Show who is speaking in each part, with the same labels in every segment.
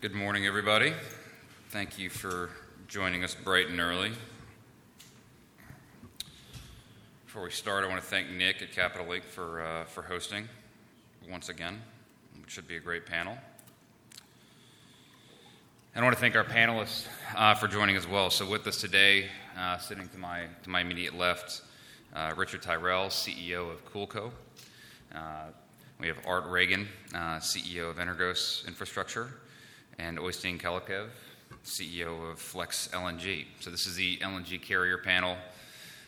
Speaker 1: Good morning, everybody. Thank you for joining us bright and early. Before we start, I want to thank Nick at Capital Link for, uh, for hosting once again. It should be a great panel. And I want to thank our panelists uh, for joining as well. So, with us today, uh, sitting to my, to my immediate left, uh, Richard Tyrrell, CEO of Coolco. Uh, we have Art Regan, uh, CEO of Energos Infrastructure and Oystein Kalleklev, CEO of Flex LNG. So this is the LNG carrier panel.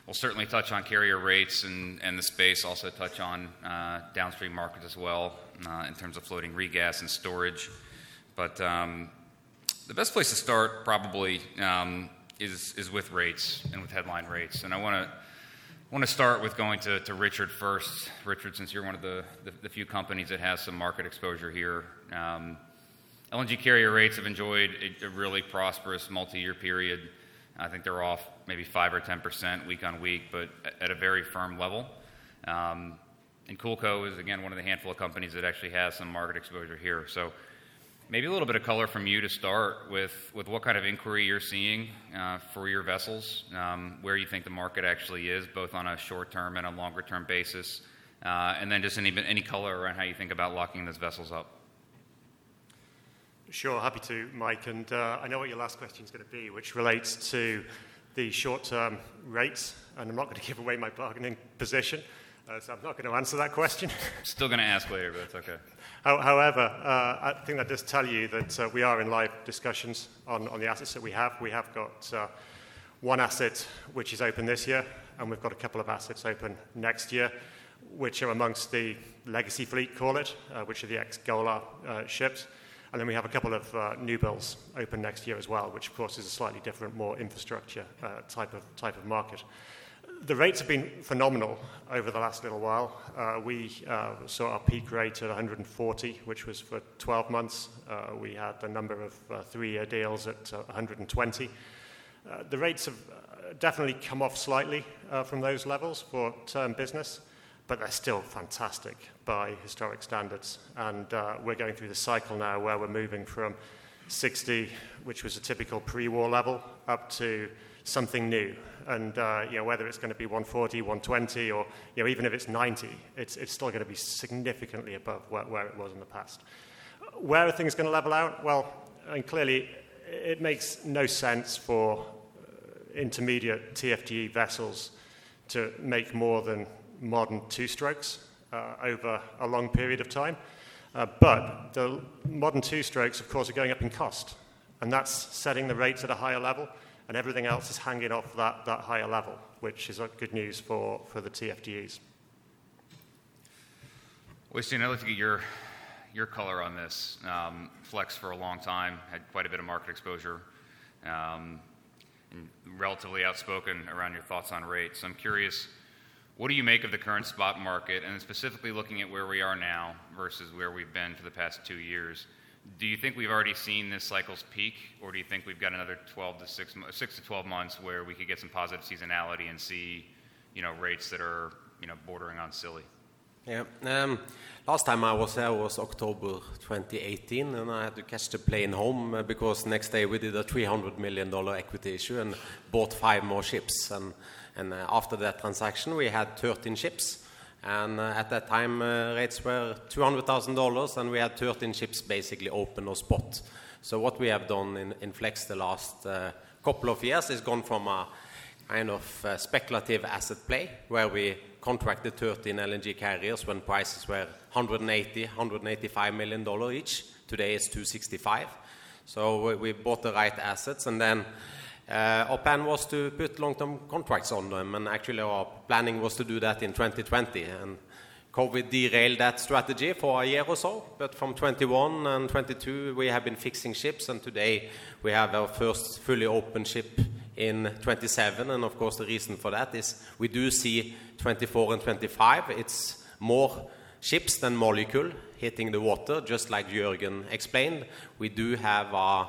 Speaker 1: We'll certainly touch on carrier rates and, and the space, also touch on uh, downstream markets as well uh, in terms of floating regas and storage. But um, the best place to start probably um, is, is with rates and with headline rates. And I want to want to start with going to, to Richard first. Richard, since you're one of the, the, the few companies that has some market exposure here, um, LNG carrier rates have enjoyed a, a really prosperous multi-year period. I think they're off maybe 5 or 10% week on week, but at a very firm level. Um, and Coolco is, again, one of the handful of companies that actually has some market exposure here. So maybe a little bit of color from you to start with, with what kind of inquiry you're seeing uh, for your vessels, um, where you think the market actually is, both on a short-term and a longer-term basis, uh, and then just any, any color around how you think about locking those vessels up.
Speaker 2: Sure, happy to, Mike. And uh, I know what your last question is going to be, which relates to the short term rates. And I'm not going to give away my bargaining position, uh, so I'm not going to answer that question.
Speaker 1: Still going to ask later, but that's okay.
Speaker 2: However, uh, I think that does tell you that uh, we are in live discussions on, on the assets that we have. We have got uh, one asset which is open this year, and we've got a couple of assets open next year, which are amongst the legacy fleet, call it, uh, which are the ex Golar ships. And then we have a couple of uh, new builds open next year as well, which of course is a slightly different, more infrastructure uh, type, of, type of market. The rates have been phenomenal over the last little while. Uh, we uh, saw our peak rate at 140, which was for 12 months. Uh, we had a number of uh, three year deals at 120. the rates have definitely come off slightly from those levels for term business but they're still fantastic by historic standards. And uh, we're going through the cycle now where we're moving from 60, which was a typical pre-war level, up to something new. And uh, you know, whether it's going to be 140, 120, or you know, even if it's 90, it's, it's still going to be significantly above where, where it was in the past. Where are things going to level out? Well, and clearly, it makes no sense for intermediate TFDE vessels to make more than modern two strokes uh, over a long period of time. Uh, but the modern two strokes, of course, are going up in cost. And that's setting the rates at a higher level, and everything else is hanging off that, that higher level, which is good news for, for the TFDEs.
Speaker 1: Oystein, I'd like to get your, your color on this. Um, Flex, for a long time, had quite a bit of market exposure, um, and relatively outspoken around your thoughts on rates. I'm curious what do you make of the current spot market, and specifically looking at where we are now versus where we've been for the past two years? Do you think we've already seen this cycle's peak, or do you think we've got another 12 to 6, 6 to 12 months where we could get some positive seasonality and see, you know, rates that are, you know, bordering on silly?
Speaker 3: Yeah. Um, last time I was there was October 2018, and I had to catch the plane home uh, because next day we did a 300 million dollar equity issue and bought five more ships. And and uh, after that transaction, we had 13 ships. And uh, at that time, uh, rates were $200,000, and we had 13 ships basically open or spot. So what we have done in, in Flex the last couple of years is gone from a kind of uh, speculative asset play where we contracted 13 LNG carriers when prices were $180, 185 million dollar each. Today it's 265. So we, we, bought the right assets and then Uh, our plan was to put long-term contracts on them, and actually our planning was to do that in 2020. And COVID derailed that strategy for a year or so. But from 21 and 22, we have been fixing ships, and today we have our first fully open ship in 27. And of course, the reason for that is we do see 24 and 25. It's more ships than molecule hitting the water, just like Jørgen explained. We do have a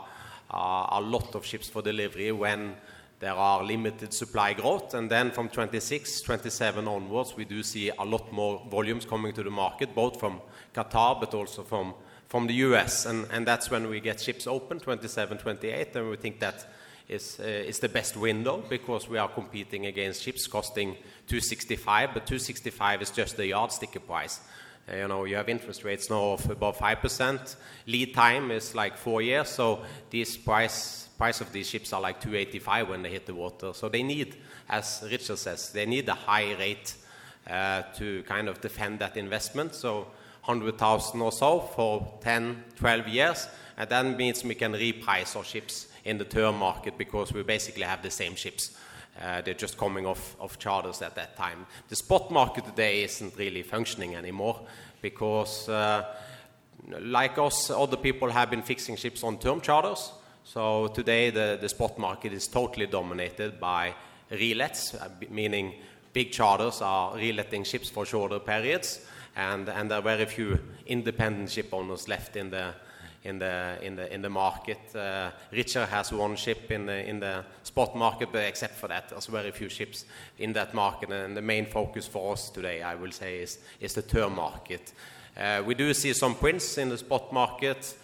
Speaker 3: a lot of ships for delivery when there are limited supply growth. And then from 26, 27 onwards, we do see a lot more volumes coming to the market, both from Qatar but also from the US, and, that's when we get ships open, 27, 28, and we think that is, uh, is the best window because we are competing against ships costing 265, but 265 is just the yardstick price. Uh, you know, you have interest rates now of above 5%. Lead time is like four years, so these price, price of these ships are like 285 when they hit the water. So they need, as Richard says, they need a high rate uh, to kind of defend that investment. So 100,000 or so for 10, 12 years, and that means we can reprice our ships in the term market because we basically have the same ships. Uh, they're just coming off, charters at that time. The spot market today isn't really functioning anymore because, uh, like us, other people have been fixing ships on term charters. So today the, spot market is totally dominated by relets, uh, meaning big charters are reletting ships for shorter periods and, and there are very few independent ship owners left in the, in the, in the, in the market. Uh, Richard has one ship in the, in the spot market, but except for that, there's very few ships in that market. And the main focus for us today, I will say, is, is the term market. Uh, we do see some prints in the spot market.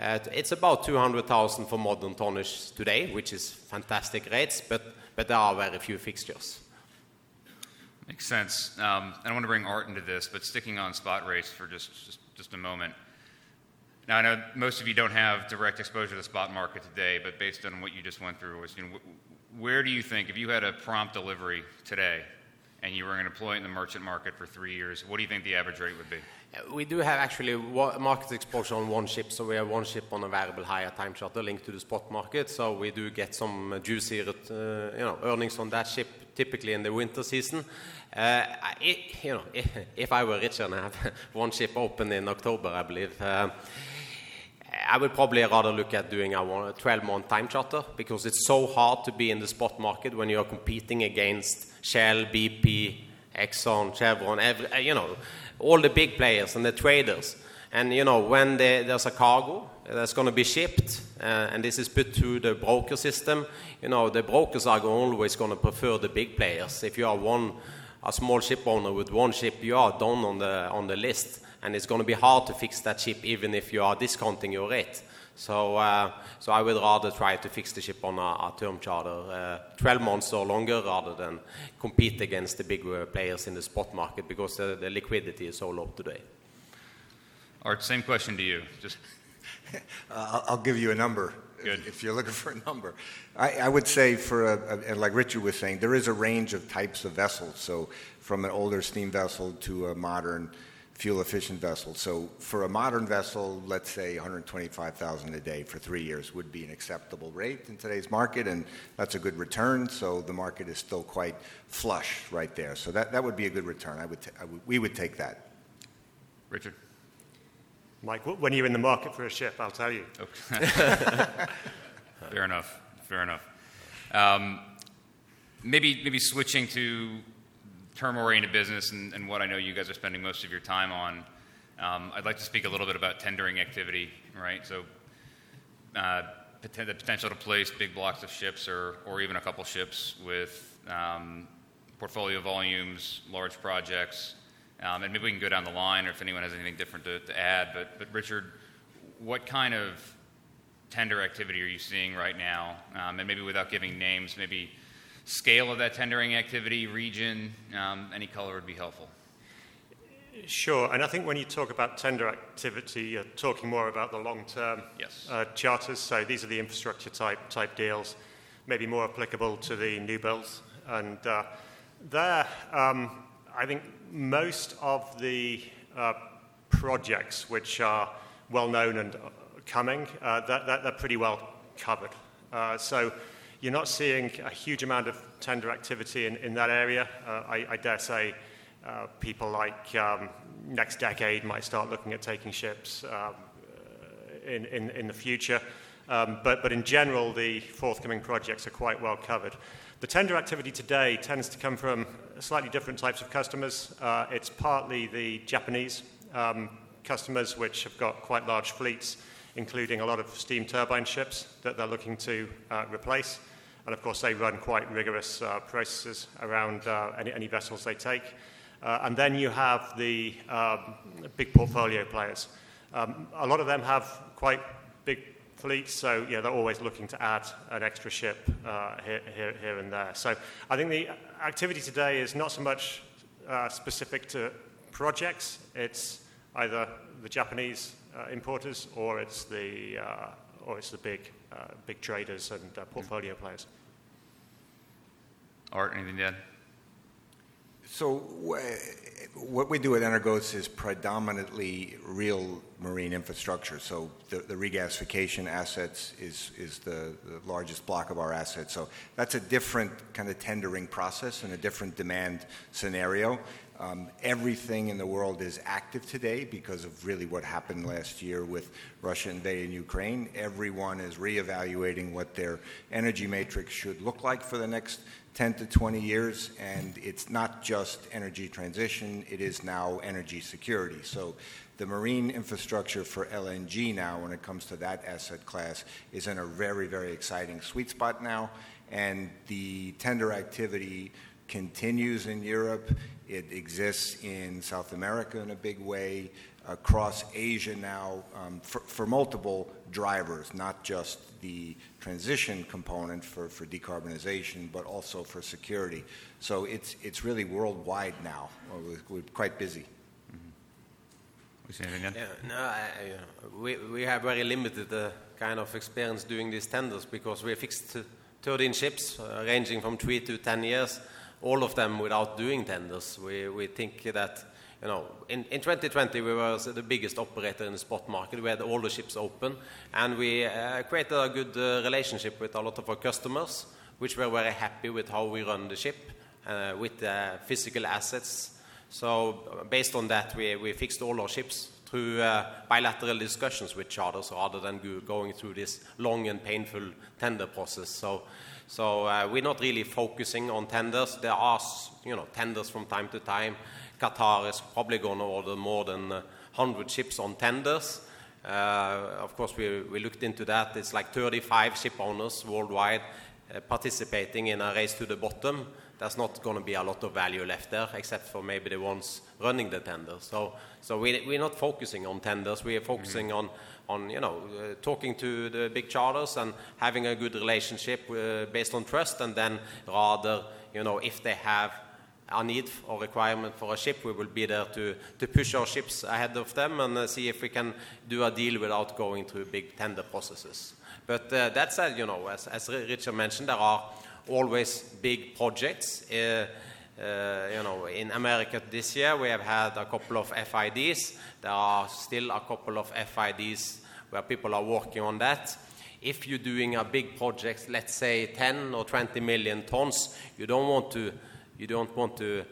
Speaker 3: It's about 200,000 for modern tonnage today, which is fantastic rates, but, there are very few fixtures.
Speaker 1: Makes sense. Um, I want to bring Art into this, but sticking on spot rates for just a moment. Now, I know most of you don't have direct exposure to the spot market today, but based on what you just went through, where do you think, if you had a prompt delivery today and you were going to deploy it in the merchant market for three years, what do you think the average rate would be?
Speaker 3: We do have actually market exposure on one ship, so we have one ship on a variable hire time charter linked to the spot market. So we do get some juicy, uh, you know, earnings on that ship typically in the winter season. Uh, it, you know, if I were richer and I have one ship open in October, I believe, uh, I would probably rather look at doing a 12-month time charter because it's so hard to be in the spot market when you're competing against Shell, BP, Exxon, Chevron, every, uh, you know, all the big players and the traders. And you know, when there's a cargo that's going to be shipped, uh, and this is put through the broker system, you know, the brokers are always going to prefer the big players. If you are one, a small ship owner with one ship, you are down on the on the list, and it's going to be hard to fix that ship even if you are discounting your rate. So, uh, so I would rather try to fix the ship on a, a term charter, uh, 12 months or longer, rather than compete against the bigger players in the spot market because the, the liquidity is so low today.
Speaker 1: Art, same question to you. Just
Speaker 4: uh, I'll give you a number.
Speaker 1: Good.
Speaker 4: If, if you're looking for a number, I, I would say for a, a, like Richard was saying, there is a range of types of vessels. So from an older steam vessel to a modern fuel efficient vessel. So for a modern vessel, let's say 125,000 a day for three years would be an acceptable rate in today's market, and that's a good return. So the market is still quite flush right there. So that, that would be a good return. I would, t- I would we would take that.
Speaker 1: Richard.
Speaker 2: Mike, when you're in the market for a ship, I'll tell you.
Speaker 1: Okay. Fair enough. Fair enough. Um, maybe maybe switching to term-oriented business and, and, what I know you guys are spending most of your time on. Um, I'd like to speak a little bit about tendering activity. Right. So. Uh, the potential to place big blocks of ships or, or even a couple ships with um, portfolio volumes, large projects, um, and maybe we can go down the line, or if anyone has anything different to, to add. But, but Richard, what kind of tender activity are you seeing right now? Um, and maybe without giving names, maybe scale of that tendering activity, region, um, any color would be helpful.
Speaker 2: Sure, and I think when you talk about tender activity, you're talking more about the long-term
Speaker 1: yes.
Speaker 2: uh, charters. So these are the infrastructure type type deals, maybe more applicable to the new builds. And uh, there, um, I think most of the uh, projects which are well known and uh, coming, uh, that, that, they're pretty well covered. Uh, so you're not seeing a huge amount of tender activity in, in that area. Uh, I, I, dare say uh, people like um, NextDecade might start looking at taking ships um, in, in, in, the future. Um, but, but in general, the forthcoming projects are quite well covered. The tender activity today tends to come from slightly different types of customers. Uh, it's partly the Japanese um, customers, which have got quite large fleets, including a lot of steam turbine ships that they're looking to uh, replace. And of course, they run quite rigorous uh, processes around uh, any, any, vessels they take. Uh, and then you have the um, big portfolio players. Um, a lot of them have quite big fleets, so yeah, they're always looking to add an extra ship uh, here, here, here, and there. So I think the activity today is not so much uh, specific to projects. It's either the Japanese uh, importers or it's the or it's the big big traders and uh, portfolio players.
Speaker 1: Art, anything to add?
Speaker 4: So what we do at Energos is predominantly real marine infrastructure. So the, the regasification assets is, is the, the, largest block of our assets. So that's a different kind of tendering process and a different demand scenario. Um, everything in the world is active today because of really what happened last year with Russia invading Ukraine. Everyone is reevaluating what their energy matrix should look like for the next 10 to 20 years, and it's not just energy transition, it is now energy security. So the marine infrastructure for LNG now, when it comes to that asset class, is in a very, very exciting sweet spot now, and the tender activity continues in Europe. It exists in South America in a big way, across Asia now, um, for, for multiple drivers, not just the transition component for, for decarbonization, but also for security. So it's, it's really worldwide now. We're, we're quite busy.
Speaker 3: Mm-hmm. Yeah, no, I, uh, we, we have very limited uh, kind of experience doing these tenders because we fixed 13 ships uh, ranging from 3 to 10 years, all of them without doing tenders. We, we think that you know, in, in 2020 we were the biggest operator in the spot market. We had all the ships open, and we uh, created a good uh, relationship with a lot of our customers, which were very happy with how we run the ship, uh, with the physical assets. So uh, based on that, we, we fixed all our ships through uh, bilateral discussions with charters rather than go, going through this long and painful tender process. So, so uh, we're not really focusing on tenders. There are, you know, tenders from time to time. Qatar is probably going to order more than 100 uh, ships on tenders. Uh, of course, we, we looked into that. It's like 35 ship owners worldwide uh, participating in a race to the bottom. There's not going to be a lot of value left there, except for maybe the ones running the tender. So, so we, we're not focusing on tenders. We are focusing mm-hmm. on, on, you know, uh, talking to the big charters and having a good relationship uh, based on trust, and then rather, you know, if they have a need or requirement for a ship, we will be there to, to push our ships ahead of them and uh, see if we can do a deal without going through big tender processes. But uh, that said, you know, as, as Richard mentioned, there are always big projects. Uh, you know, in America this year, we have had a couple of FIDs. There are still a couple of FIDs where people are working on that. If you're doing a big project, let's say 10 or 20 million tons, you don't want to you don't want to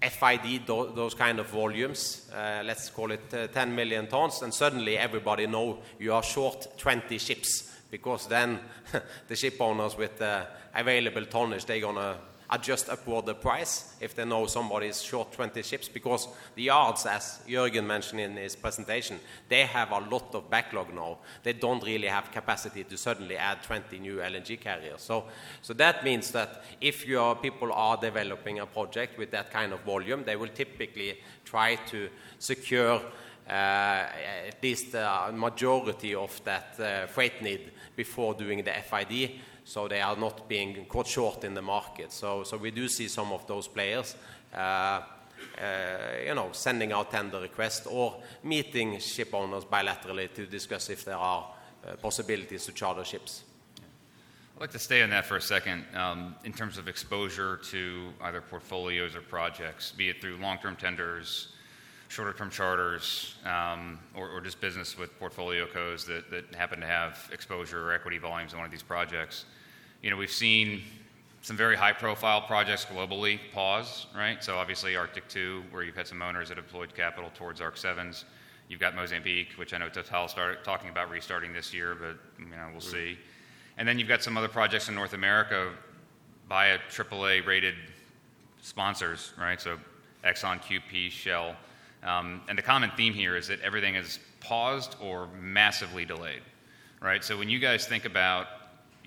Speaker 3: FID those kind of volumes, uh, let's call it uh, 10 million tons, and suddenly everybody know you are short 20 ships because then the ship owners with uh, available tonnage, they're to adjust upward the price if they know somebody is short 20 ships because the yards, as Jørgen mentioned in his presentation, they have a lot of backlog now. They don't really have capacity to suddenly add 20 new LNG carriers. So, so that means that if your people are developing a project with that kind of volume, they will typically try to secure uh, at least a majority of that uh, freight need before doing the FID so they are not being caught short in the market. So, so we do see some of those players, uh, uh, you know, sending out tender requests or meeting ship owners bilaterally to discuss if there are uh, possibilities to charter ships.
Speaker 1: I'd like to stay on that for a second um, in terms of exposure to either portfolios or projects, be it through long term tenders, shorter term charters, um, or, or, just business with portfolio codes that, that happen to have exposure or equity volumes in one of these projects you know, we've seen some very high profile projects globally pause, right? So obviously Arctic 2, where you've had some owners that deployed capital towards Arc 7s. You've got Mozambique, which I know Total started talking about restarting this year, but you know, we'll see. And then you've got some other projects in North America by a AAA rated sponsors, right? So Exxon, QP, Shell. Um, and the common theme here is that everything is paused or massively delayed, right? So when you guys think about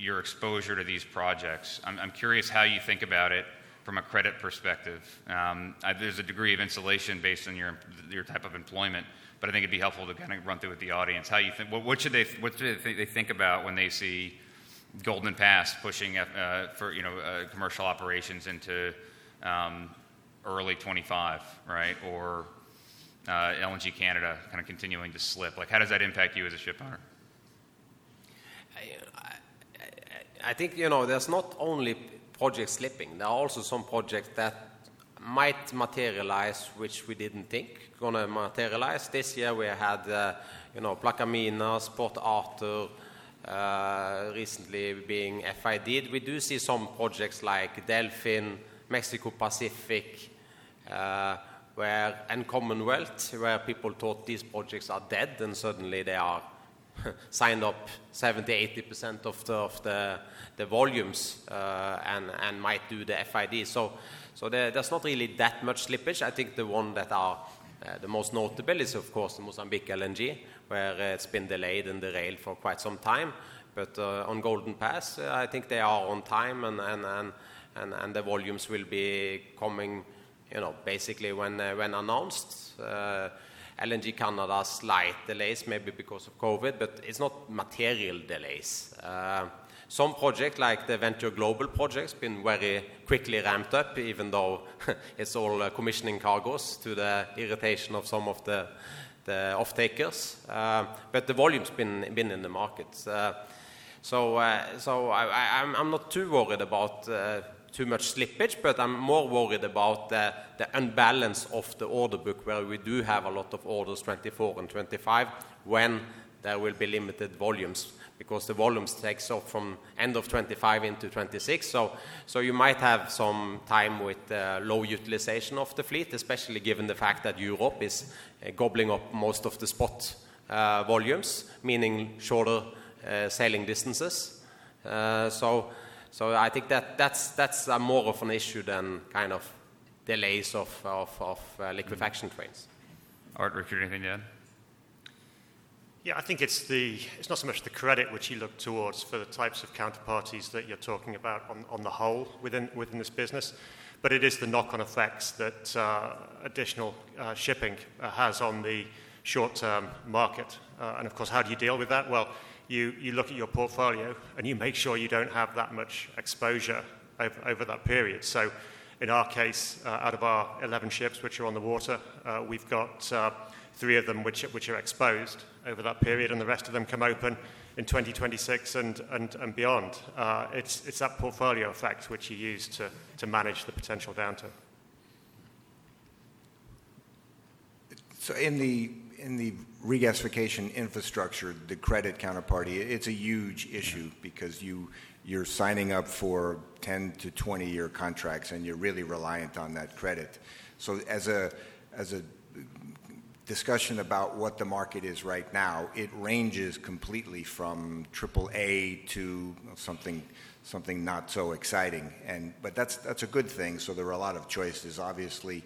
Speaker 1: your exposure to these projects. I'm, I'm curious how you think about it from a credit perspective. Um, I, there's a degree of insulation based on your your type of employment, but I think it'd be helpful to kind of run through with the audience how you think. What, what should they what should they think, they think about when they see Golden Pass pushing uh, for you know uh, commercial operations into um, early 25, right? Or uh, LNG Canada kind of continuing to slip. Like, how does that impact you as a ship owner?
Speaker 3: I, I, think you know there's not only projects slipping. There are also some projects that might materialize, which we didn't think gonna materialize. This year we had, uh, you know, Plaquemines, Port Arthur, uh, recently being FID'd. We do see some projects like Delfin, Mexico Pacific, uh, where, and Commonwealth, where people thought these projects are dead, and suddenly they are signed up 70 80% of the, of the, the volumes uh, and, and might do the FID. So, so there, there's not really that much slippage. I think the one that are uh, the most notable is, of course, the Mozambique LNG, where it's been delayed and derailed for quite some time. But uh, on Golden Pass, uh, I think they are on time, and, and, and, and, and the volumes will be coming, you know, basically when, uh, when announced. LNG Canada slight delays, maybe because of COVID, but it's not material delays. Uh, some projects, like the Venture Global projects, been very quickly ramped up, even though it's all uh, commissioning cargoes to the irritation of some of the, off-takers. Uh, but the volume's been, been in the market. So, so I, am not too worried about too much slippage, but I'm more worried about the, unbalance of the order book, where we do have a lot of orders 24 and 25, when there will be limited volumes, because the volumes takes off from end of 25 into 26. So, so you might have some time with uh, low utilization of the fleet, especially given the fact that Europe is uh, gobbling up most of the spot uh, volumes, meaning shorter sailing distances. So so I think that that's, that's more of an issue than kind of delays of, of, of uh, liquefaction trains.
Speaker 1: Art, Richard, anything to add?
Speaker 2: Yeah, I think it's the it's not so much the credit which you look towards for the types of counterparties that you're talking about on, on the whole within within this business, but it is the knock-on effects that uh, additional uh, shipping uh, has on the short-term market. Uh, and of course, how do you deal with that? Well, you, you look at your portfolio and you make sure you don't have that much exposure over, over that period. So, in our case, uh, out of our 11 ships which are on the water, uh, we've got uh, three of them which, which are exposed over that period, and the rest of them come open in 2026 and, and, and beyond. Uh, it's, it's that portfolio effect which you use to, to manage the potential downturn.
Speaker 4: So, in the in the regasification infrastructure, the credit counterparty, it's a huge issue because you you're signing up for 10 to 20 year contracts and you're really reliant on that credit. So as a as a discussion about what the market is right now, it ranges completely from AAA to something something not so exciting. And but that's that's a good thing. So there are a lot of choices. Obviously,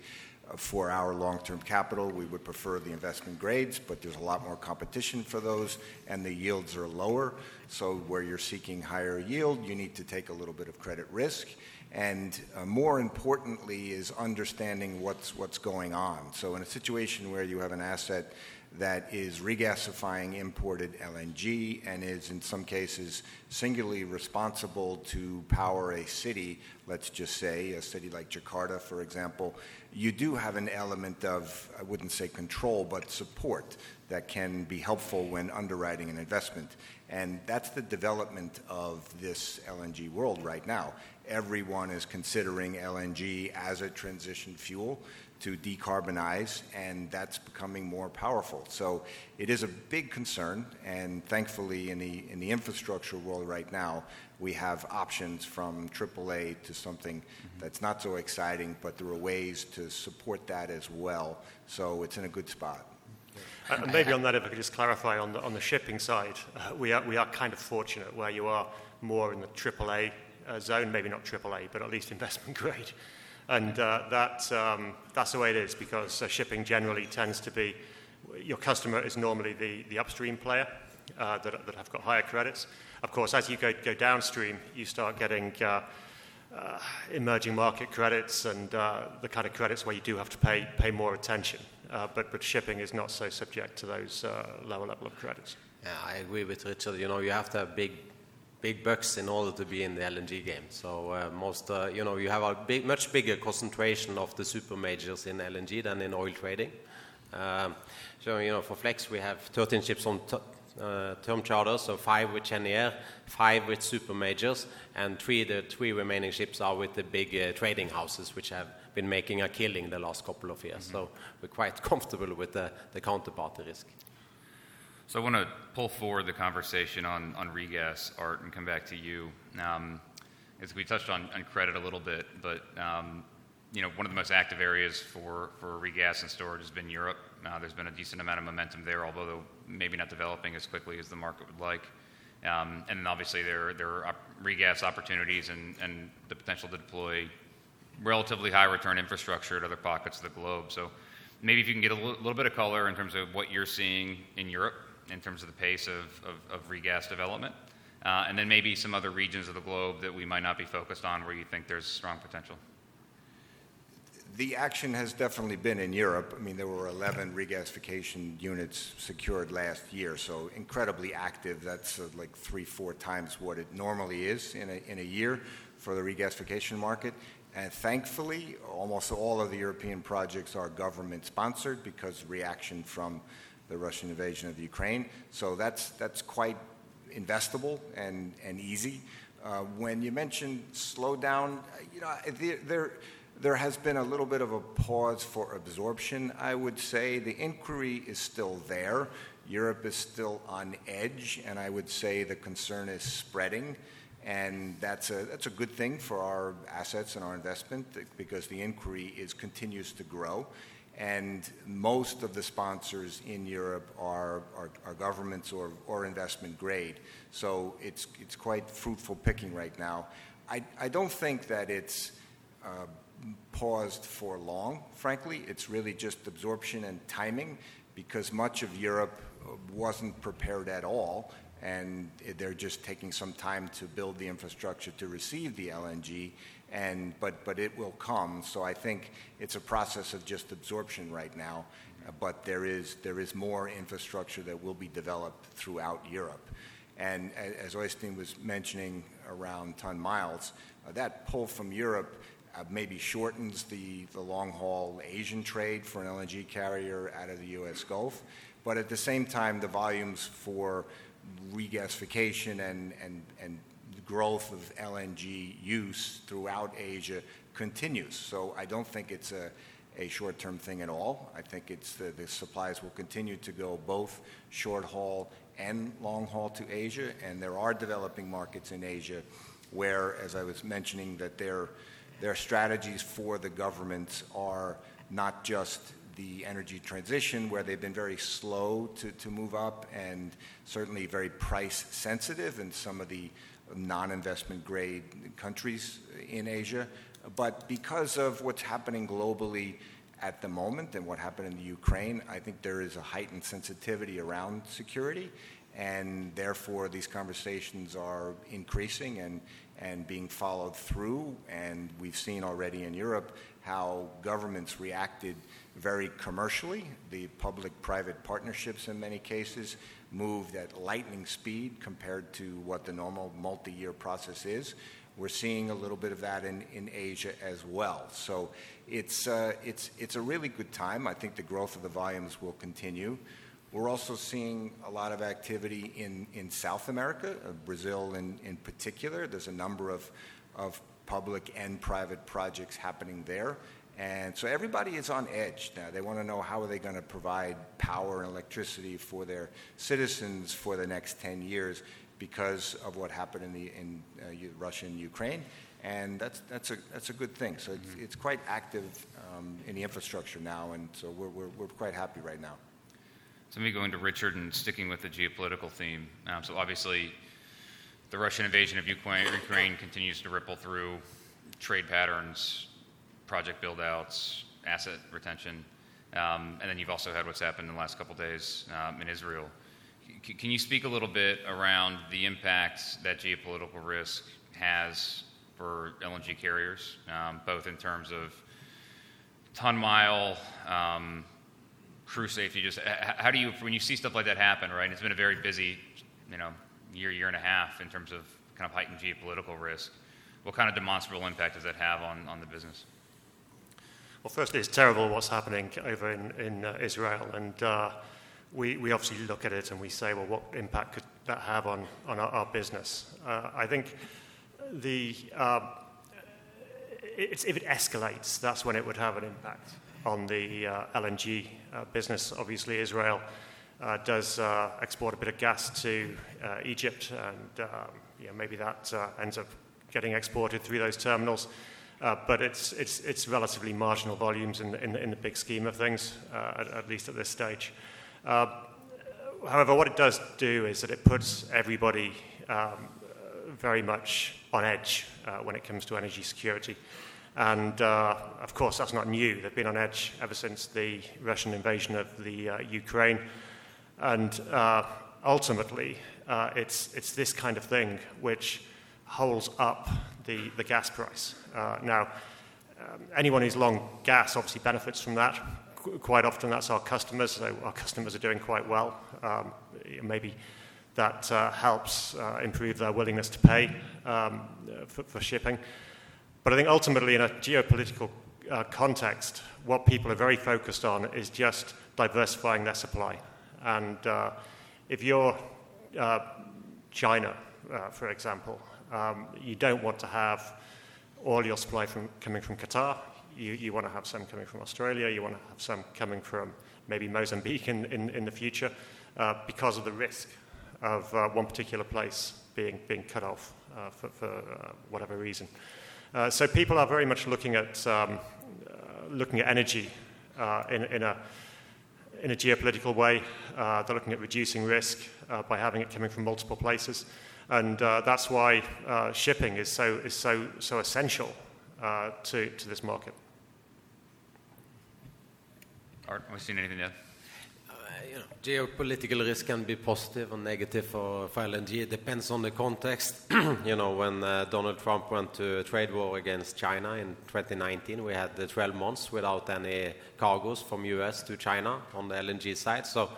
Speaker 4: for our long-term capital, we would prefer the investment grades, but there's a lot more competition for those, and the yields are lower. So where you're seeking higher yield, you need to take a little bit of credit risk. And uh, more importantly is understanding what's what's going on. So in a situation where you have an asset that is regasifying imported LNG and is in some cases singularly responsible to power a city, let's just say a city like Jakarta, for example, you do have an element of, I wouldn't say control, but support that can be helpful when underwriting an investment. And that's the development of this LNG world right now. Everyone is considering LNG as a transition fuel to decarbonize, and that's becoming more powerful. So it is a big concern, and thankfully, in the, in the infrastructure world right now, we have options from AAA to something mm-hmm. that's not so exciting, but there are ways to support that as well. So it's in a good spot.
Speaker 2: Uh, and maybe on that, if I could just clarify on the, on the shipping side, uh, we, are, we are kind of fortunate where you are more in the AAA uh, zone, maybe not AAA, but at least investment grade. And uh, that, um, that's the way it is because uh, shipping generally tends to be your customer is normally the, the upstream player uh, that, that have got higher credits. Of course, as you go, go downstream, you start getting uh, uh, emerging market credits and uh, the kind of credits where you do have to pay, pay more attention. Uh, but, but shipping is not so subject to those uh, lower level of credits.
Speaker 3: Yeah, I agree with Richard. You know, you have to have big, big bucks in order to be in the LNG game. So most, you know, you have a big, much bigger concentration of the super majors in LNG than in oil trading. Um, so, you know, for Flex, we have 13 ships on uh, term charters, so five with Cheniere, five with super majors, and three the three remaining ships are with the big uh, trading houses, which have been making a killing the last couple of years. Mm-hmm. So we're quite comfortable with the, the counterparty risk.
Speaker 1: So I want to pull forward the conversation on, on regas, Art, and come back to you. Um, as we touched on, on credit a little bit, but um, you know, one of the most active areas for, for regas and storage has been Europe. There's been a decent amount of momentum there, although maybe not developing as quickly as the market would like. Um, and then obviously there, there are regas opportunities and, the potential to deploy relatively high return infrastructure at other pockets of the globe. So maybe if you can get a little, bit of color in terms of what you're seeing in Europe in terms of the pace of regas development, uh, and then maybe some other regions of the globe that we might not be focused on where you think there's strong potential.
Speaker 4: The action has definitely been in Europe. I mean, there were 11 regasification units secured last year, so incredibly active. That's uh, like three, four times what it normally is in a, in a year for the regasification market. And thankfully, almost all of the European projects are government sponsored because reaction from the Russian invasion of Ukraine. So that's, that's quite investable and, and easy. Uh, when you mentioned slowdown, you know, there, there has been a little bit of a pause for absorption, I would say. The inquiry is still there. Europe is still on edge, and I would say the concern is spreading. And that's a, that's a good thing for our assets and our investment because the inquiry is, continues to grow. And most of the sponsors in Europe are, are, are governments or, or investment grade. So it's, it's quite fruitful picking right now. I, I don't think that it's uh, paused for long, frankly. It's really just absorption and timing because much of Europe wasn't prepared at all and they're just taking some time to build the infrastructure to receive the LNG and but but it will come. So I think it's a process of just absorption right now. Uh, but there is there is more infrastructure that will be developed throughout Europe. And as Øystein was mentioning around ton miles, uh, that pull from Europe uh, Uh, maybe shortens the, the long haul Asian trade for an LNG carrier out of the U.S. Gulf. But at the same time, the volumes for regasification and, and, and growth of LNG use throughout Asia continues. So I don't think it's a, a short term thing at all. I think it's the, the supplies will continue to go both short haul and long haul to Asia. And there are developing markets in Asia where, as I was mentioning, that their, their strategies for the governments are not just the energy transition, where they've been very slow to, to move up and certainly very price sensitive in some of the non investment grade countries in Asia. But because of what's happening globally at the moment and what happened in the Ukraine, I think there is a heightened sensitivity around security. And therefore, these conversations are increasing and, and being followed through. And we've seen already in Europe how governments reacted very commercially. The public private partnerships, in many cases, moved at lightning speed compared to what the normal multi year process is. We're seeing a little bit of that in, in Asia as well. So it's, uh, it's, it's a really good time. I think the growth of the volumes will continue. We're also seeing a lot of activity in, in South America, uh, Brazil in, in particular. There's a number of, of public and private projects happening there. And so everybody is on edge now. They want to know how are they going to provide power and electricity for their citizens for the next 10 years because of what happened in, the, in uh, Russia and Ukraine. And that's, that's, a, that's a good thing. So it's, mm-hmm. it's quite active um, in the infrastructure now, and so we're quite happy right now.
Speaker 1: So, me going to Richard and sticking with the geopolitical theme. Um, so, obviously, the Russian invasion of Ukraine, continues to ripple through trade patterns, project buildouts, asset retention, um, and then you've also had what's happened in the last couple days um, in Israel. C- can you speak a little bit around the impact that geopolitical risk has for LNG carriers, both in terms of ton mile, crew safety. Just how do you, when you see stuff like that happen, right? It's been a very busy you know, year, year and a half in terms of kind of heightened geopolitical risk. What kind of demonstrable impact does that have on on the business?
Speaker 2: Well, firstly, it's terrible what's happening over in in uh, Israel. And uh, we we obviously look at it and we say, well, what impact could that have on on our business? Uh, I think the, it, if it escalates, that's when it would have an impact on the uh, LNG uh, business. Obviously, Israel uh, does export a bit of gas to Egypt, and um, maybe that ends up getting exported through those terminals. But it's relatively marginal volumes in the big scheme of things, at least at this stage. However, what it does do is that it puts everybody um, very much on edge when it comes to energy security. And uh, of course, that's not new. They've been on edge ever since the Russian invasion of the uh, Ukraine. And uh, ultimately, it's it's this kind of thing which holds up the gas price. Now, um, anyone who's long gas obviously benefits from that. Quite often, that's our customers. So our customers are doing quite well. Um, maybe that helps improve their willingness to pay um, for shipping. But I think ultimately, in a geopolitical uh, context, what people are very focused on is just diversifying their supply. And uh, if you're uh, China, for example, um, you don't want to have all your supply coming from Qatar. You want to have some coming from Australia. You want to have some coming from maybe Mozambique in the future because of the risk of one particular place being being cut off for whatever reason. Uh, so people are very much looking at um, uh, looking at energy uh, in a in a geopolitical way. They're looking at reducing risk by having it coming from multiple places. And that's why shipping is so is so, so essential to to this market.
Speaker 1: Art, have we seen anything yet?
Speaker 3: Geopolitical risk can be positive or negative for LNG. It depends on the context. You know, when uh, Donald Trump went to a trade war against China in 2019, we had the 12 months without any cargoes from U.S. to China on the LNG side. So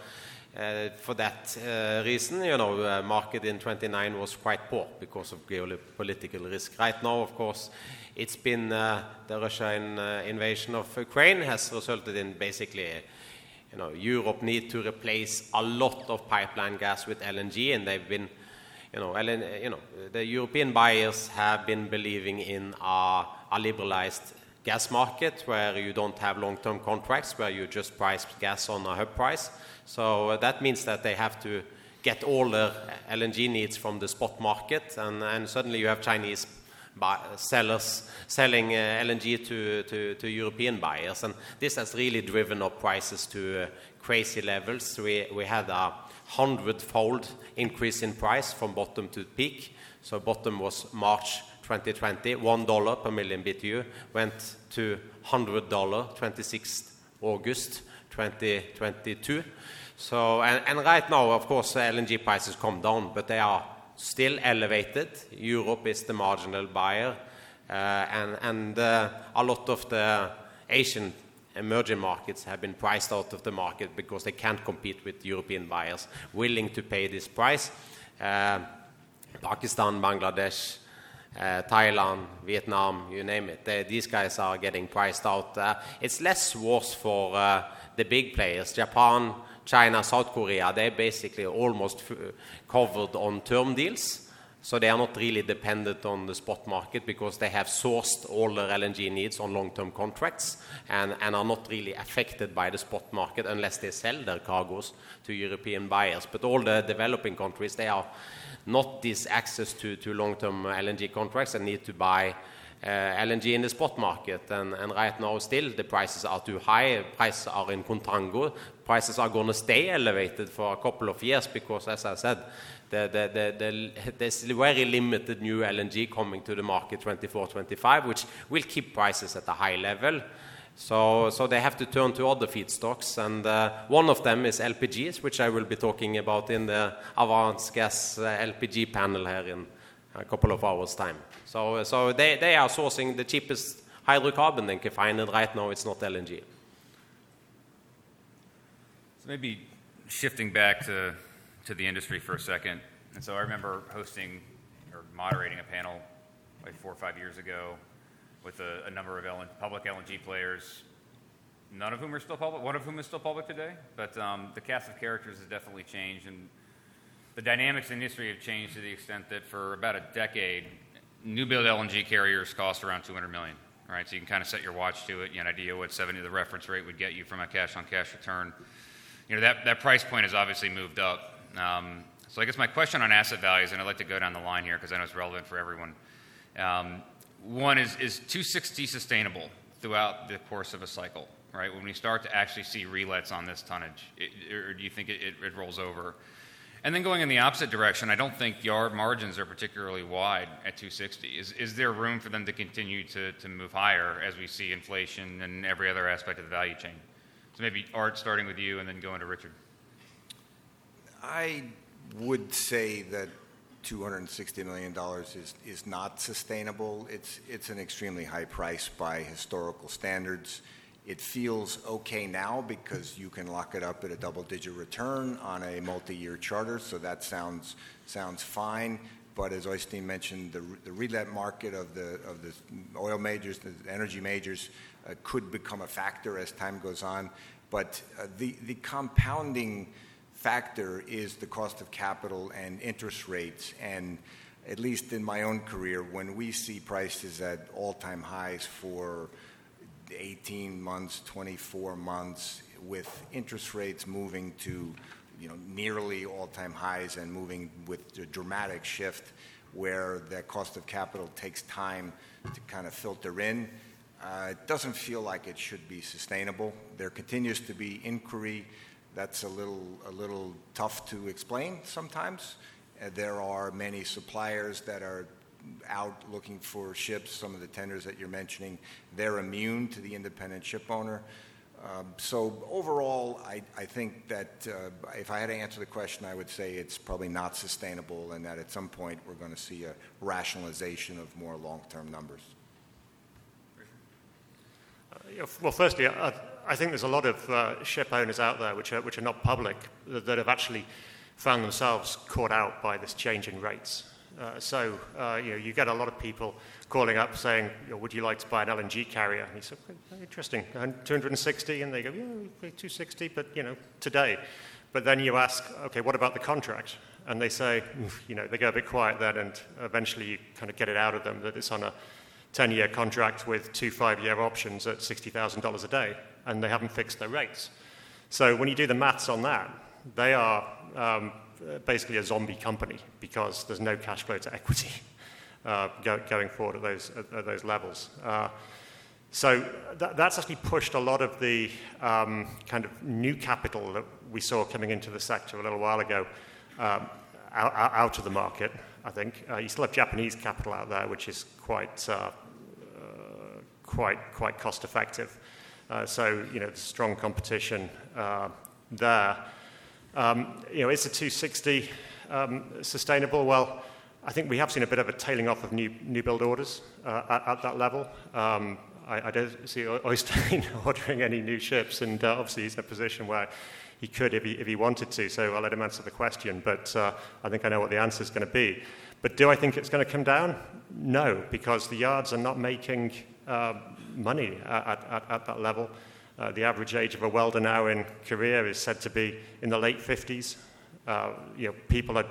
Speaker 3: uh, for that uh, reason, you know, the market in 2019 was quite poor because of geopolitical risk. Right now, of course, it's been the Russian invasion of Ukraine has resulted in basically Europe need to replace a lot of pipeline gas with LNG. And they've been you know, the European buyers have been believing in a a liberalized gas market where you don't have long-term contracts, where you just price gas on a hub price. So uh, that means that they have to get all their LNG needs from the spot market. and, And suddenly, you have Chinese sellers selling uh, LNG to European buyers. And this has really driven up prices to uh, crazy levels. We had a hundredfold increase in price from bottom to peak. So bottom was March 2020, $1 per million BTU, went to $100, 26th August 2022. So, And right now, of course, LNG prices come down, but they are still elevated. Europe is the marginal buyer. Uh, and uh, a lot of the Asian emerging markets have been priced out of the market because they can't compete with European buyers willing to pay this price. Uh, Pakistan, Bangladesh, Thailand, Vietnam, you name it. These guys are getting priced out. It's less worse for the big players. Japan, China, South Korea, they're basically almost covered on term deals. So they are not really dependent on the spot market because they have sourced all their LNG needs on long-term contracts and and are not really affected by the spot market unless they sell their cargoes to European buyers. But all the developing countries, they are not this access to, to long-term LNG contracts and need to buy Eh, LNG in the spot market. And right now, still, the prices are too high. Prices are in contango. Prices are going to stay elevated for a couple of years because, as I said, there's very limited new LNG coming to the market 2024, 2025, which will keep prices at a high level. So they have to turn to other feedstocks. And uh, one of them is LPGs, which I will be talking about in the Avance Gas uh, LPG panel here in a couple of hours' time. So, so they, they are sourcing the cheapest hydrocarbon they can find, and right now it's not LNG.
Speaker 1: So maybe shifting back to, to the industry for a second. And so I remember hosting or moderating a panel like four or five years ago with a, a number of public LNG players, none of whom are still public, one of whom is still public today. But um, the cast of characters has definitely changed, and the dynamics in the industry have changed to the extent that for about a decade, new build LNG carriers cost around 200 million. Right, so you can kind of set your watch to it. You have an idea what 70 the reference rate would get you from a cash-on-cash return. You know that, that price point has obviously moved up. Um, so I guess my question on asset values, and I'd like to go down the line here because I know it's relevant for everyone. Um, one is is 260 sustainable throughout the course of a cycle, right? When we start to actually see relets on this tonnage, it, or do you think it, it, it rolls over? And then going in the opposite direction, I don't think yard margins are particularly wide at 260. Is, is there room for them to continue to, to move higher as we see inflation and every other aspect of the value chain? So maybe Art, starting with you, and then going to Richard.
Speaker 4: I would say that $260 million is, is not sustainable. It's, it's an extremely high price by historical standards. It feels okay now because you can lock it up at a double-digit return on a multi-year charter, so that sounds fine. But as Oystein mentioned, the, relet market of the oil majors, the energy majors, uh, could become a factor as time goes on. But uh, the the compounding factor is the cost of capital and interest rates. And at least in my own career, when we see prices at all-time highs for 18 months, 24 months, with interest rates moving to you know, nearly all-time highs and moving with a dramatic shift where the cost of capital takes time to kind of filter in. Uh, it doesn't feel like it should be sustainable. There continues to be inquiry. That's a little, a little tough to explain sometimes. Uh, there are many suppliers that are out looking for ships, some of the tenders that you're mentioning, they're immune to the independent ship owner. Um, so overall, I, I think that uh, if I had to answer the question, I would say it's probably not sustainable and that at some point we're going to see a rationalization of more long-term numbers.
Speaker 2: Uh, well, firstly, I, I, think there's a lot of uh, ship owners out there which are, which are not public that, that have actually found themselves caught out by this change in rates. Uh, so uh, you know, you get a lot of people calling up saying, "Would you like to buy an LNG carrier?" And you say, "Interesting, 260," and they go, "Yeah, 260, but you know, today." But then you ask, "Okay, what about the contract?" And they say, you know, they go a bit quiet then, and eventually you kind of get it out of them that it's on a 10-year contract with two five-year options at $60,000 a day, and they haven't fixed their rates. So when you do the maths on that, they are um, basically a zombie company because there's no cash flow to equity uh, go, going forward at those, at, at those levels. Uh, so that, that's actually pushed a lot of the um, kind of new capital that we saw coming into the sector a little while ago um, out, out, of the market, I think. Uh, you still have Japanese capital out there, which is quite, uh, uh, quite, quite cost effective. so, you know, strong competition there. Um, you know, is the 260 um, sustainable? Well, I think we have seen a bit of a tailing off of new, new build orders uh, at, at, that level. Um, I, I, don't see Oystein ordering any new ships, and uh, obviously he's in a position where he could if he, if he wanted to, so I'll let him answer the question, but uh, I think I know what the answer is going to be. But do I think it's going to come down? No, because the yards are not making uh, money at, at, at that level. Uh, the average age of a welder now in Korea is said to be in the late 50s. Uh, you know, people are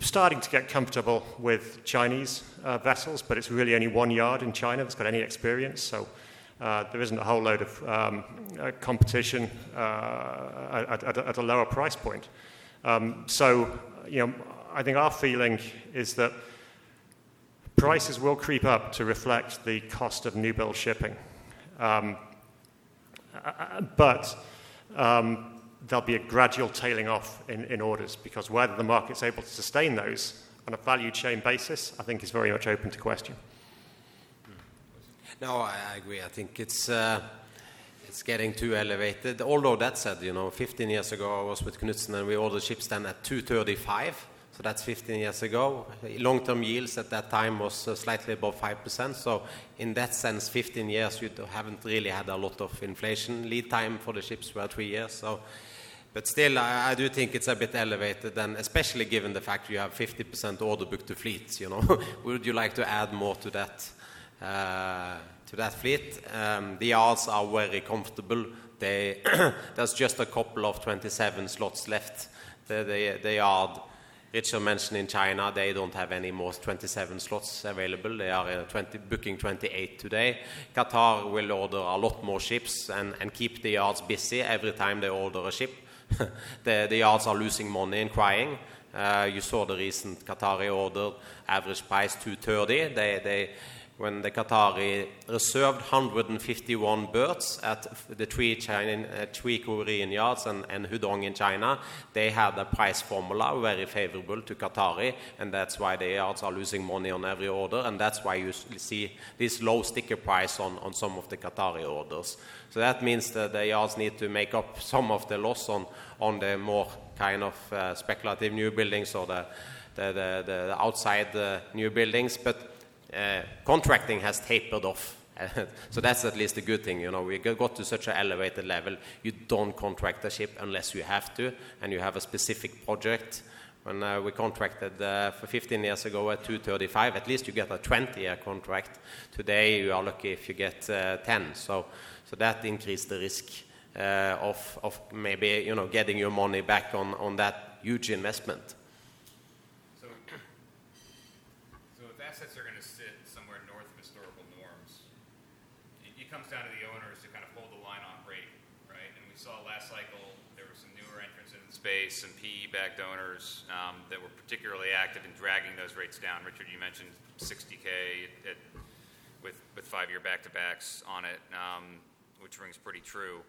Speaker 2: starting to get comfortable with Chinese uh, vessels, but it's really only one yard in China that's got any experience. So uh, there isn't a whole load of um, uh, competition uh, at, at, at, a lower price point. Um, so, you know, I think our feeling is that prices will creep up to reflect the cost of new build shipping. Um, but um, there'll be a gradual tailing off in, in orders because whether the market's able to sustain those on a value chain basis, I think is very much open to question.
Speaker 3: No, I agree. I think it's uh, it's getting too elevated. Although that said, you know, 15 years ago I was with Knutsen and we ordered ships then at 235. So that's 15 years ago. Long-term yields at that time was uh, slightly above 5%. So in that sense, 15 years, you haven't really had a lot of inflation. Lead time for the ships were three years. So, but still, I, I do think it's a bit elevated, and especially given the fact you have 50% order book to fleets. You know, would you like to add more to that? Uh, to that fleet, um, the yards are very comfortable. They, there's just a couple of 27 slots left. The, the, the yard Richard mentioned in China, they don't have any more 27 slots available. They are uh, 20, booking 28 today. Qatar will order a lot more ships and, keep the yards busy every time they order a ship. the, yards are losing money and crying. Uh, you saw the recent Qatari order, average price 230. When the Qatari reserved 151 berths at the three, China, uh, three Korean yards and, and Hudong in China, they had a price formula very favorable to Qatari, and that's why the yards are losing money on every order, and that's why you see this low sticker price on, on some of the Qatari orders. So that means that the yards need to make up some of the loss on, on the more kind of uh, speculative new buildings or the, the, the, the outside uh, new buildings, but contracting has tapered off. so that's at least a good thing. You know, we got to such an elevated level. You don't contract a ship unless you have to, and you have a specific project. When uh, we contracted uh, for 15 years ago at 235, at least you get a 20-year contract. Today you are lucky if you get uh, 10. So, so that increased the risk uh, of, of maybe you know getting your money back on, on that huge investment.
Speaker 1: Space some PE-backed owners um, that were particularly active in dragging those rates down. Richard, you mentioned 60K at, with, with five-year back-to-backs on it, um, which rings pretty true.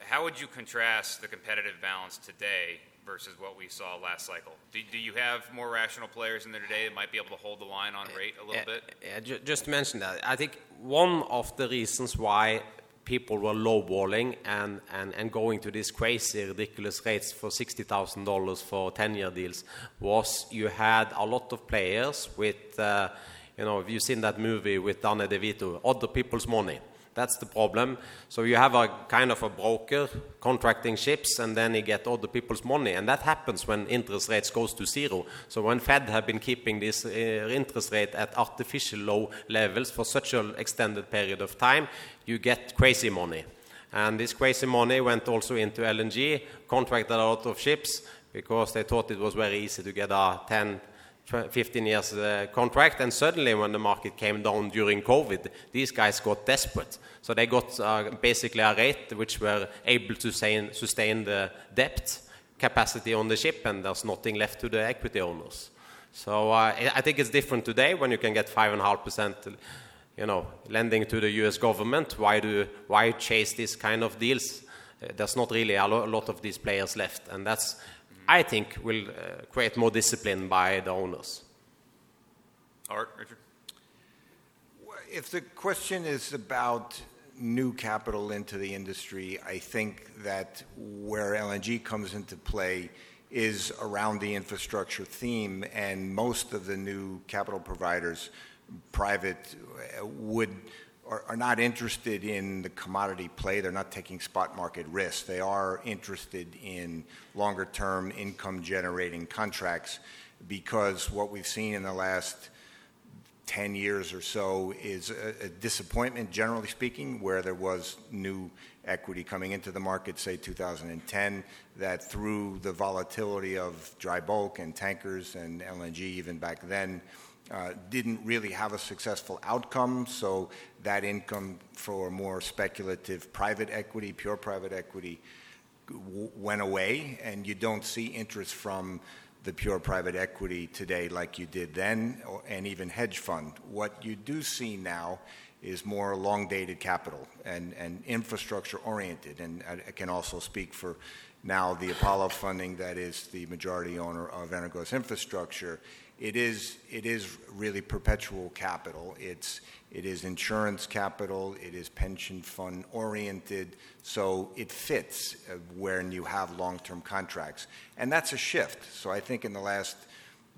Speaker 1: How would you contrast the competitive balance today versus what we saw last cycle? Do, do, you have more rational players in there today that might be able to hold the line on rate a little eh, bit?
Speaker 3: Eh, yeah just to mention that, I think one of the reasons why people were lowballing and, and, and going to these crazy, ridiculous rates for $60,000 for 10 year deals was you had a lot of players with, uh, you know, if you've seen that movie with Danny DeVito, other people's money. That's the problem. So you have a kind of a broker contracting ships, and then he get other people's money, and that happens when interest rates goes to zero. So when Fed have been keeping this uh, interest rate at artificial low levels for such an extended period of time, you get crazy money. And this crazy money went also into LNG, contracted a lot of ships because they thought it was very easy to get a 10 15 years uh, contract, and suddenly when the market came down during COVID, these guys got desperate. So they got uh, basically a rate which were able to sustain, sustain the debt capacity on the ship, and there's nothing left to the equity owners. So uh, I think it's different today when you can get five and a half percent, you know, lending to the U.S. government. Why do why chase this kind of deals? Uh, there's not really a lot of these players left, and that's I think will uh, create more discipline by the owners.
Speaker 1: Art, Richard?
Speaker 4: If the question is about new capital into the industry, I think that where LNG comes into play is around the infrastructure theme, and most of the new capital providers, private, uh, would are, are, not interested in the commodity play. They're not taking spot market risk. They are interested in longer term income generating contracts because what we've seen in the last 10 years or so is a, a disappointment, generally speaking, where there was new equity coming into the market, say 2010, that through the volatility of dry bulk and tankers and LNG, even back then, uh, didn't really have a successful outcome, so that income for more speculative private equity, pure private equity, w- went away, and you don't see interest from the pure private equity today like you did then, or, and even hedge fund. What you do see now is more long dated capital and, and infrastructure oriented, and I, I can also speak for now the Apollo funding that is the majority owner of Energos Infrastructure it is it is really perpetual capital. It's it is insurance capital. It is pension fund oriented. So it fits uh, when you have long term contracts, and that's a shift. So I think in the last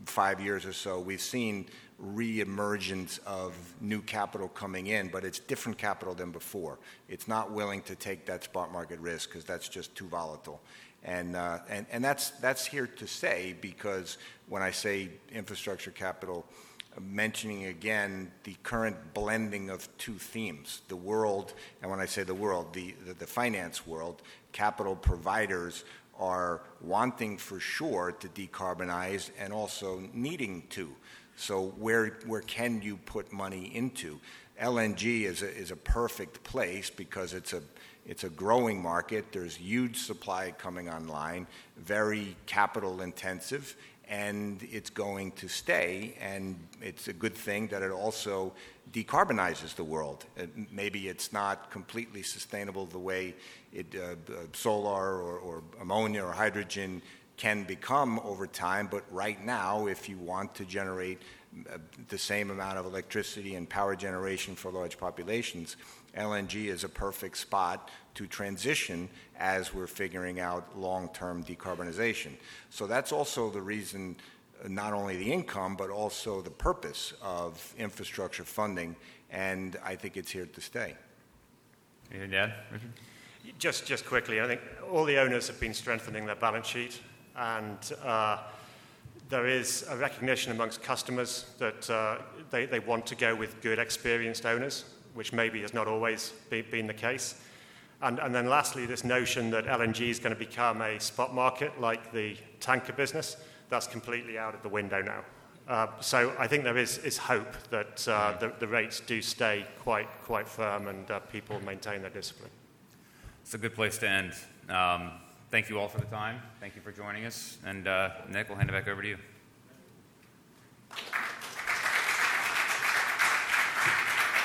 Speaker 4: five years or so, we've seen re-emergence of new capital coming in, but it's different capital than before. It's not willing to take that spot market risk because that's just too volatile. And, uh, and, and that's, that's here to stay because when I say infrastructure capital, mentioning again the current blending of two themes the world, and when I say the world, the, the, the, finance world, capital providers are wanting for sure to decarbonize and also needing to. So, where, where can you put money into? LNG is a, is a perfect place because it's a, it's a growing market. There's huge supply coming online, very capital intensive, and it's going to stay. And it's a good thing that it also decarbonizes the world. It, maybe it's not completely sustainable the way it, uh, uh, solar or, or ammonia or hydrogen can become over time, but right now, if you want to generate uh, the same amount of electricity and power generation for large populations, LNG is a perfect spot to transition as we're figuring out long term decarbonization. So that's also the reason, not only the income, but also the purpose of infrastructure funding, and I think it's here to stay.
Speaker 1: Anything to add, Richard?
Speaker 2: Just, just quickly, I think all the owners have been strengthening their balance sheet, and uh, there is a recognition amongst customers that uh, they, they want to go with good, experienced owners which maybe has not always be, been the case. And, and, then lastly, this notion that LNG is going to become a spot market like the tanker business, that's completely out of the window now. Uh, so I think there is, is hope that uh, the, the, rates do stay quite, quite firm and uh, people maintain their discipline.
Speaker 1: It's a good place to end. Um, thank you all for the time. Thank you for joining us. And uh, Nick, we'll hand it back over to you.